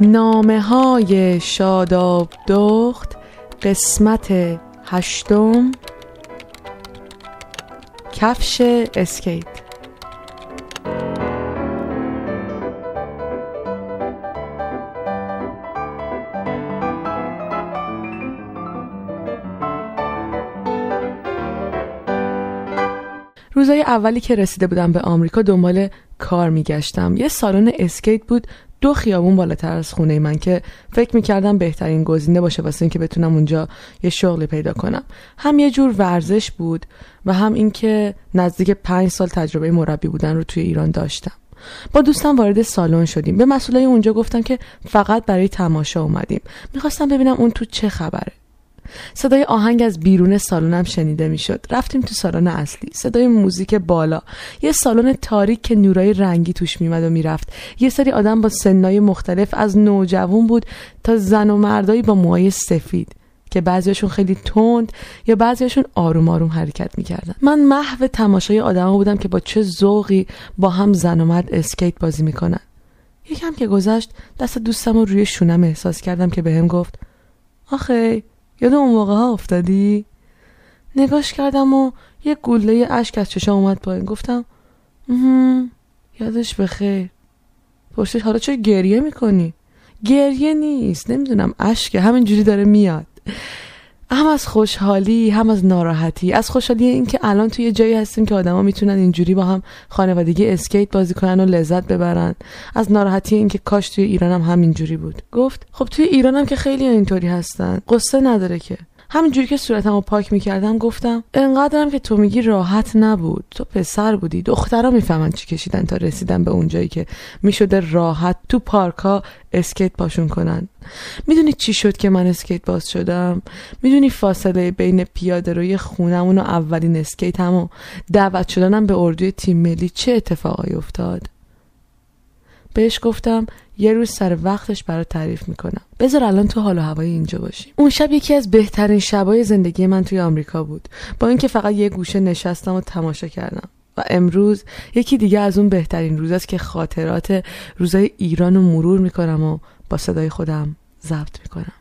نامه های شاداب دخت قسمت هشتم کفش اسکیت روزای اولی که رسیده بودم به آمریکا دنبال کار میگشتم. یه سالن اسکیت بود دو خیابون بالاتر از خونه من که فکر می‌کردم بهترین گزینه باشه واسه اینکه بتونم اونجا یه شغلی پیدا کنم. هم یه جور ورزش بود و هم اینکه نزدیک پنج سال تجربه مربی بودن رو توی ایران داشتم. با دوستم وارد سالن شدیم. به مسئولای اونجا گفتم که فقط برای تماشا اومدیم. می‌خواستم ببینم اون تو چه خبره. صدای آهنگ از بیرون سالنم شنیده می‌شد. رفتیم تو سالن اصلی. صدای موزیک بالا. یه سالن تاریک که نورای رنگی توش میمد و می‌رفت. یه سری آدم با سنای مختلف از نوجوان بود تا زن و مردایی با موهای سفید که بعضیشون خیلی تند یا بعضیشون آروم آروم حرکت می‌کردن. من محو تماشای آدما بودم که با چه ذوقی با هم زن و مرد اسکیت بازی می‌کنن. یکم که گذشت دست دوستم رو روی شونم احساس کردم که بهم گفت آخه یاد اون موقع ها افتادی؟ نگاش کردم و یه گله اشک از چشم اومد پایین گفتم یادش بخیر پرسید حالا چه گریه می‌کنی؟ گریه نیست نمی‌دونم اشکه همینجوری داره میاد هم از خوشحالی هم از ناراحتی. از خوشحالی اینکه الان توی جایی هستیم که آدما می‌تونن اینجوری با هم خانوادگی اسکیت بازی کنن و لذت ببرن. از ناراحتی اینکه کاش توی ایران هم همینجوری بود. گفت خب توی ایران هم که خیلی اینطوری هستن. قصه نداره که. همینجوری که صورتمو پاک می‌کردم گفتم انقدرم که تو میگی راحت نبود. تو پسر بودی. دخترها می‌فهمن چی کشیدن تا رسیدن به اونجایی که می‌شده راحت تو پارکا اسکیت پاشون کنن. می‌دونی چی شد که من اسکیت باز شدم؟ می‌دونی فاصله بین پیاده روی خونمون و اولین اسکیتم و دعوت شدنم به اردوی تیم ملی چه اتفاقایی افتاد؟ بهش گفتم یه روز سر وقتش برات تعریف می‌کنم. بذار الان تو حال و هوای اینجا باشیم اون شب یکی از بهترین شبای زندگی من توی آمریکا بود. با اینکه فقط یه گوشه نشستم و تماشا کردم. و امروز یکی دیگه از اون بهترین روز است که خاطرات روزای ایران رو مرور می‌کنم و با صدای خودم ضبط می‌کنم.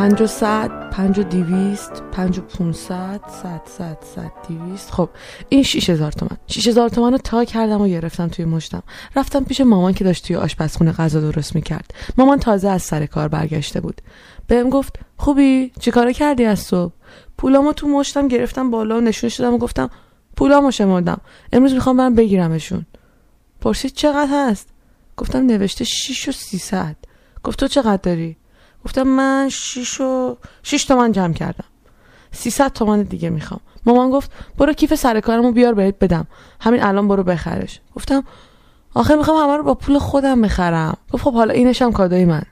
پنج و صد پنج و دیویست پنج و پونصد صد صد صد دیویست خب این شیش هزار تومن. شیش هزار تومن رو تا کردم و گرفتم توی مشتم. رفتم پیش مامان که داشت توی آشپزخونه غذا درست می‌کرد. مامان تازه از سر کار برگشته بود. بهم گفت خوبی؟ چیکاره کردی از صبح؟ پولامو تو مشتم گرفتم بالا و نشونش دادم و گفتم پولامو شمردم. امروز می‌خوام برم بگیرمشون. پرسید چقدر هست؟ گفتم نوشته شیش و سیصد. گفت تو چقدر داری؟ گفتم من شیش و شیش تومن جمع کردم. سیصد تومن دیگه می‌خوام. مامان گفت برو کیف سر کارمو بیار بهت بدم. همین الان برو بخرش. گفتم آخر می‌خوام همه رو با پول خودم بخرم. گفت خب حالا اینشم کادوی من.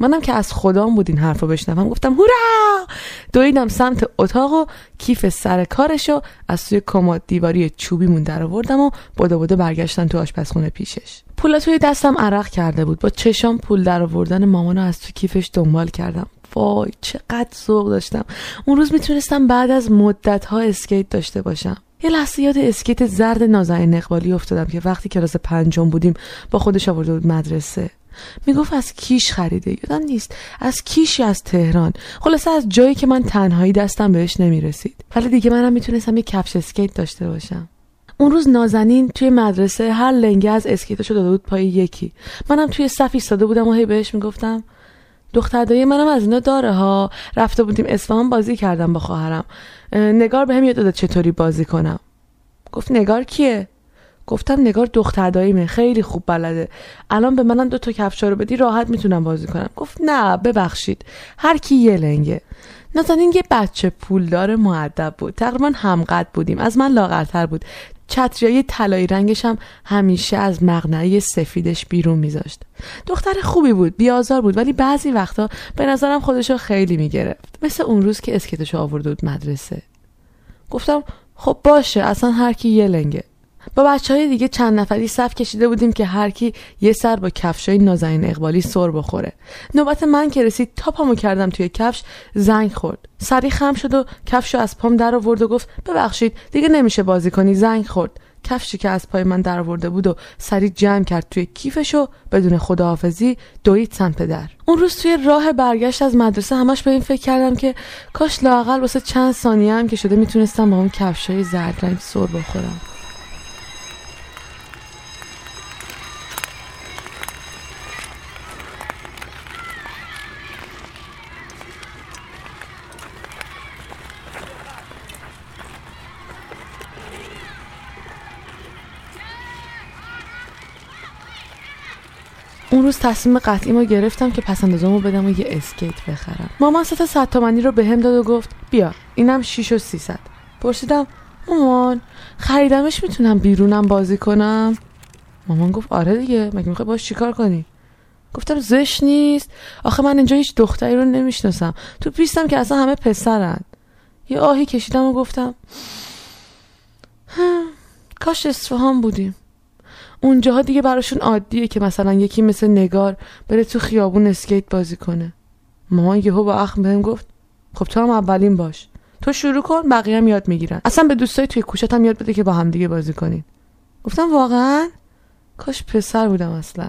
منم که از خدام بود این حرف رو بشنوم. گفتم هورا! دویدم سمت اتاق و کیف سر کارشو از توی کماد دیواری چوبیمون در آوردم و بدو بدو برگشتن تو آشپزخونه پیشش. پول توی دستم عرق کرده بود. با چشام پول در آوردن مامانو از تو کیفش دنبال کردم. وای چقدر ذوق داشتم. اون روز می‌تونستم بعد از مدت ها اسکیت داشته باشم. یه لحظه یاد اسکیت زرد نازنین اقبالی افتادم که وقتی کلاس پنجم بودیم با خودش آورده بود مدرسه. می‌گفت از کیش خریده. یادم نیست. از کیش یا از تهران. خلاصه از جایی که من تنهایی دستم بهش نمی‌رسید. ولی دیگه منم می‌تونستم یه کفش اسکیت داشته باشم. اون روز نازنین توی مدرسه هر لنگه از اسکیتاشو داده بود پای یکی. منم توی صف ایستاده بودم و هی بهش می‌گفتم دختر دایی منم از اینا داره ها. رفته بودیم اصفهان بازی کردم با خواهرم. نگار به هم یاد داد چطوری بازی کنم. گفت نگار کیه؟ گفتم نگار دختر داییمه خیلی خوب بلده. الان به منم دو تا کفشا رو بدی راحت می‌تونم بازی کنم. گفت نه ببخشید. هر کی یه لنگه. نازنین یه بچه پولدار معدب بود. تقریبا همقد بودیم. از من لاغرتر بود. چتریای طلایی رنگش هم همیشه از مقنعه سفیدش بیرون میذاشت. دختر خوبی بود بیازار بود ولی بعضی وقتا به نظرم خودشو خیلی می‌گرفت. مثل اون روز که اسکتشو آورده بود مدرسه. گفتم خب باشه اصلا هر کی یه لنگه. با بچه های دیگه چند نفری صف کشیده بودیم که هر کی یه سر با کفشای نازنین اقبالی سر بخوره. نوبت من که رسید تا پامو کردم توی کفش زنگ خورد. سری خم شد و کفشو از پام در آورد و گفت ببخشید دیگه نمیشه بازی کنی. زنگ خورد. کفشی که از پای من در آورده بود و سری جمع کرد توی کیفش و بدون خداحافظی دوید سمت در. اون روز توی راه برگشت از مدرسه همش به این فکر کردم که کاش لاقل واسه چند ثانیه هم که شده می‌تونستم با اون کفشای زرد رنگ سر بخورم. اون روز تصمیم قطعی گرفتم که پس اندازمو بدم و یه اسکیت بخرم. مامان سه صد تومنی رو بهم داد و گفت بیا اینم 6 و 300 پرسیدم مامان خریدمش می‌تونم بیرونم بازی کنم؟ مامان گفت آره دیگه مگه می‌خوای باش چیکار کنی؟ گفتم زش نیست. آخه من اینجا هیچ دختری رو نمی‌شناسم. تو پیستم که اصلا همه پسرن. یه آهی کشیدم و گفتم کاش اصفهان بودیم. اونجاها دیگه براشون عادیه که مثلا یکی مثل نگار بره تو خیابون اسکیت بازی کنه. مامان یهو با اخم بهم گفت خب تو هم اولین باش. تو شروع کن بقیه هم یاد می‌گیرن. اصلا به دوستای توی کوچت هم یاد بده که با هم دیگه بازی کنین. گفتم واقعا؟ کاش پسر بودم اصلا.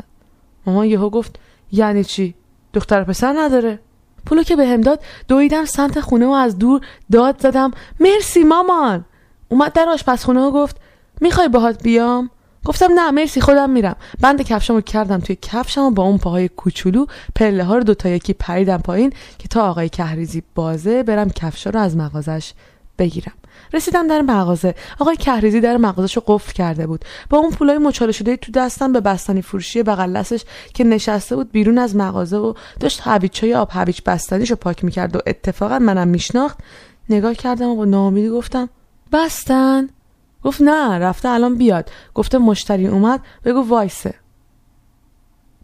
مامان یهو گفت یعنی چی؟ دختر پسر نداره. پولو که بهم داد دویدم سمت خونه و از دور داد زدم مرسی مامان. اومد در آشپزخونه و گفت می‌خوای باهات بیام؟ گفتم نه مرسی خودم میرم. بند کفشمو کردم توی کفشم و با اون پاهای کوچولو پله ها رو دوتا یکی پریدم پایین که تا آقای کهریزی بازه برم کفشا رو از مغازش بگیرم. رسیدم در مغازه. آقای کهریزی در مغازش رو قفل کرده بود. با اون پولای مچاله شده تو دستم به بستنی فروشی بغل که نشسته بود بیرون از مغازه و داشت هویچای آب هویچ بستنیشو پاک می‌کرد و اتفاقا منم میشناخت. نگاه کردم و با ناامیدی گفتم بستن؟ گفت نه رفته الان بیاد. گفته مشتری اومد بگو وایسه.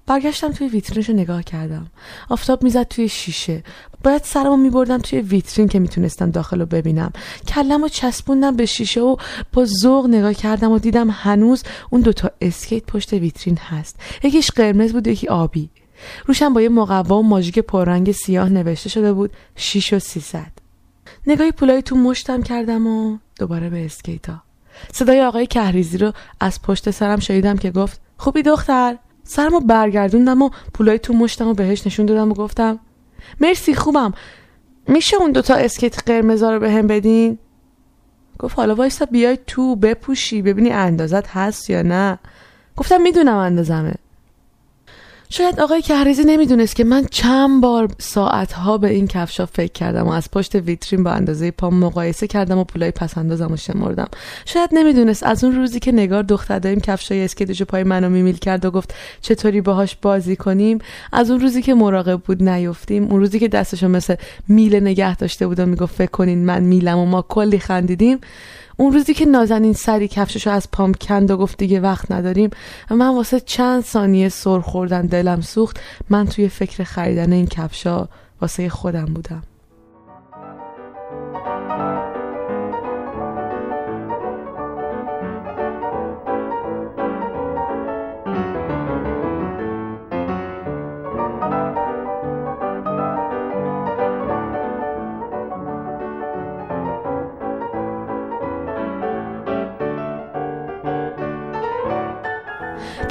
برگشتم توی ویترینش رو نگاه کردم. آفتاب می‌زد توی شیشه. باید سرمو میبردم توی ویترین که می‌تونستم داخل رو ببینم. کلم و چسبوندم به شیشه و با ذوق نگاه کردم و دیدم هنوز اون دوتا اسکیت پشت ویترین هست. یکیش قرمز بود یکی آبی. روشم با یه مقوا و ماژیک پررنگ سیاه نوشته شده بود شیش و سیصد. نگاهی پولای تو مشتم کردم و دوباره به اسکیتا صدای آقای کهریزی رو از پشت سرم شنیدم که گفت خوبی دختر؟ سرمو برگردوندم و پولای تو مشتم و بهش نشون دادم و گفتم مرسی خوبم. میشه اون دوتا اسکیت قرمزا رو به هم بدین؟ گفت حالا وایستا بیای تو بپوشی ببینی اندازت هست یا نه. گفتم می‌دونم اندازمه. شاید آقای کهریزی نمی‌دونست که من چند بار ساعتها به این کفشا فکر کردم و از پشت ویترین با اندازه پام مقایسه کردم و پولای پس اندازم و شمردم. شاید نمی‌دونست. از اون روزی که نگار دختر داریم کفشای اسکیتشو پای منو میمیل کرد و گفت چطوری باهاش بازی کنیم از اون روزی که مراقب بود نیفتیم. اون روزی که دستشو مثل میله نگه داشته بود و می‌گفت فکر کنین من میلم و ما کلی خندیدیم. اون روزی که نازنین سری کفششو از پام کند و گفت دیگه وقت نداریم و من واسه چند ثانیه سر خوردن دلم سوخت. من توی فکر خریدن این کفشا واسه خودم بودم.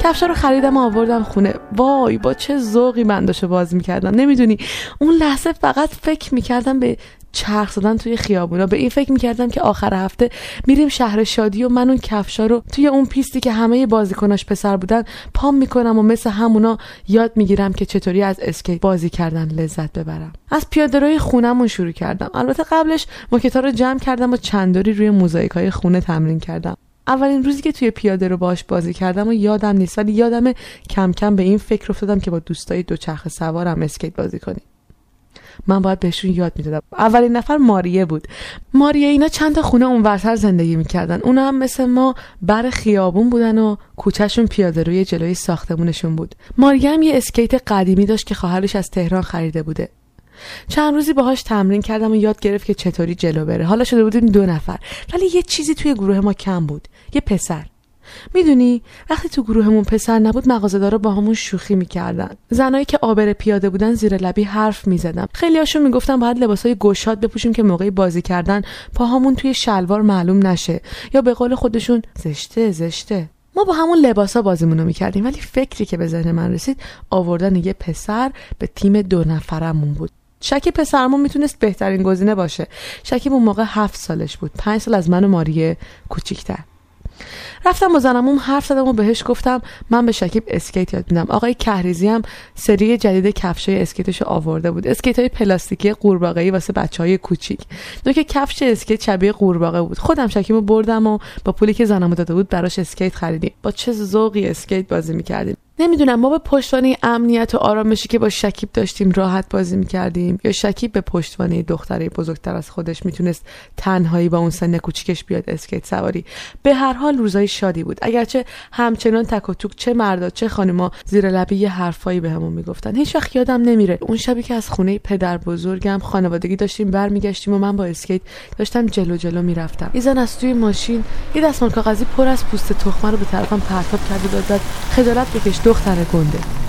کفشا رو خریدم و آوردم خونه. وای با چه ذوقی من داشته باز می‌کردم. نمی‌دونی اون لحظه فقط فکر می‌کردم به چرخ زدن توی خیابونا. به این فکر می‌کردم که آخر هفته میریم شهر شادی و من اون کفشا رو توی اون پیستی که همه بازیکناش پسر بودن پام می‌کنم و مثل همونا یاد می‌گیرم که چطوری از اسکیت بازی کردن لذت ببرم. از پیاده خونمون شروع کردم. البته قبلش موکتا رو جمع کردم و چنداری روی موزاییک های خونه تمرین کردم. اولین روزی که توی پیاده رو باش بازی کردم و یادم نیست ولی یادم کم کم به این فکر افتادم که با دوستای دوچرخه سوارم اسکیت بازی کنیم. من باید بهشون یاد می‌دادم. اولین نفر ماریه بود. ماریه اینا چند تا خونه اونورتر زندگی می‌کردن. اونا هم مثل ما بر خیابون بودن و کوچهشون پیاده روی جلوی ساختمونشون بود. ماریه هم یه اسکیت قدیمی داشت که خواهرش از تهران خریده بوده. چند روزی باهاش تمرین کردم و یاد گرفت که چطوری جلو بره. حالا شده بودیم دو نفر. ولی یه چیزی توی گروه ما کم بود. یه پسر. می‌دونی وقتی تو گروهمون پسر نبود مغازه‌دارا با همون شوخی می‌کردن. زنایی که آبر پیاده بودن زیر لبی حرف می‌زدم خیلی هاشون می‌گفتن باید لباسای گشاد بپوشیم که موقعی بازی کردن پاهامون توی شلوار معلوم نشه یا به قول خودشون زشته زشته. ما با همون لباسا بازیمون رو می‌کردیم ولی فکری که به ذهن من رسید آوردن یه پسر به تیم دو نفرمون بود. شکیب پسرعموم می‌تونست بهترین گزینه باشه. شکیب اون موقع هفت سالش بود. پنج سال از من و ماریه کوچیکتر. رفتم با زن‌عموم حرف زدم و بهش گفتم من به شکیب اسکیت یاد میدم. آقای کهریزی هم سری جدید کفشای اسکیتش آورده بود. اسکیت های پلاستیکی قورباغه‌ای واسه بچه های کوچیک. نوک کفش اسکیت شبیه قورباغه بود. خودم شکیب بردم و با پولی که زن‌عموم داده بود براش اسکیت خریدیم. با چه ذوقی اسکیت بازی می‌کردیم؟ نمی‌دونم ما به پشتوانه امنیت و آرامشی که با شکیب داشتیم راحت بازی می‌کردیم. یا شکیب به پشتوانه دختری بزرگتر از خودش می‌تونست تنهایی با اون سن کوچیکش بیاد اسکیت سواری. به هر حال روزای شادی بود. اگرچه همچنان تک و توک چه مردا چه خانما زیر لبی یه حرفایی بهمون به می‌گفتن. هیچ وقت یادم نمیره. اون شبی که از خونه پدر بزرگم خانوادگی داشتیم برمیگشتیم و من با اسکیت داشتم جلو جلو می‌رفتم. یه زن از توی ماشین یه دستمال کاغذی پر از پوست تخمه رو به طرفم پرتاب کرد و داد خجالت بکش دختر گنده.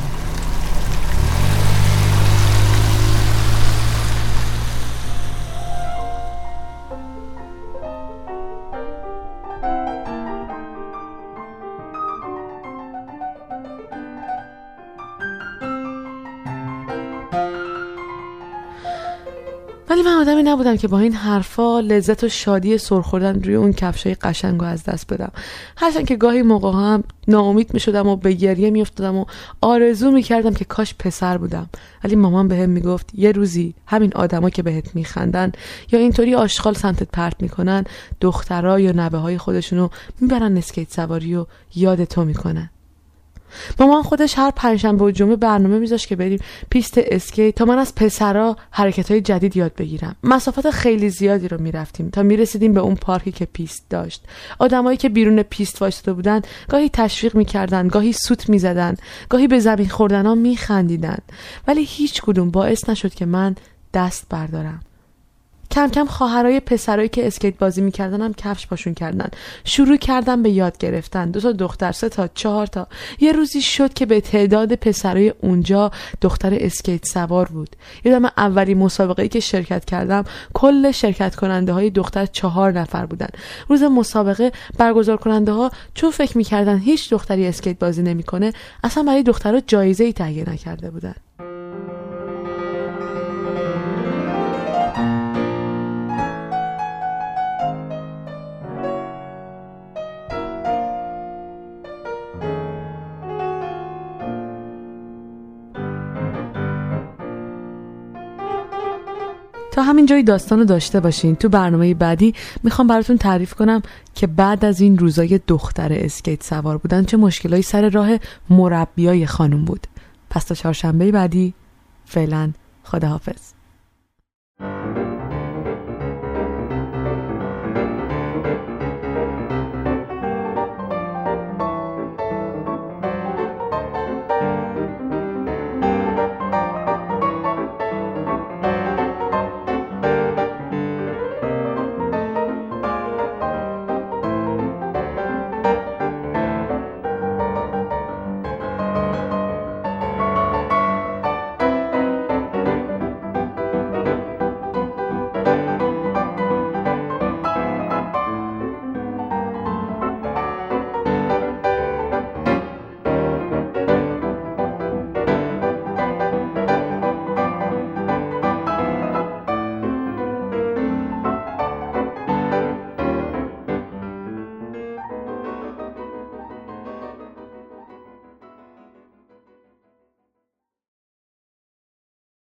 ولی من آدمی نبودم که با این حرفا لذت و شادی سرخوردن روی اون کفشای قشنگ رو از دست بدم. هرچند که گاهی موقع هم ناامید می شدم و به گریه می افتادم و آرزو می کردم که کاش پسر بودم. ولی مامان بهم به می‌گفت یه روزی همین آدما که بهت میخندن یا اینطوری آشغال سمتت پرت می‌کنن دخترها یا نوه های خودشونو می‌برن اسکیت سواری و یاد تو می‌کنن. مامان خودش هر پنجشنبه و جمعه برنامه میذاشت که بریم پیست اسکیت تا من از پسرا حرکت های جدید یاد بگیرم. مسافت خیلی زیادی رو می‌رفتیم تا می‌رسیدیم به اون پارکی که پیست داشت. آدمایی که بیرون پیست وایساده بودن گاهی تشویق می‌کردن گاهی سوت می‌زدن گاهی به زمین خوردن ها ولی هیچ کدوم باعث نشد که من دست بردارم. کم کم خواهرای پسرایی که اسکیت بازی می‌کردن هم کفش پاشون کردن. شروع کردن به یاد گرفتن. دو تا دختر سه تا چهار تا. یه روزی شد که به تعداد پسرای اونجا دختر اسکیت سوار بود. یادم اولی مسابقه ای که شرکت کردم کل شرکت کننده های دختر چهار نفر بودن. روز مسابقه برگزار کننده ها چون فکر می‌کردن هیچ دختری اسکیت بازی نمی‌کنه اصلا برای دخترها جایزه ای تهیه نکرده بودن. تا همین جایی داستان رو داشته باشین. تو برنامه بعدی می‌خوام براتون تعریف کنم که بعد از این روزای دختر اسکیت سوار بودن چه مشکلایی سر راه مربیای خانم بود. پس تا چهارشنبه بعدی فعلا خداحافظ.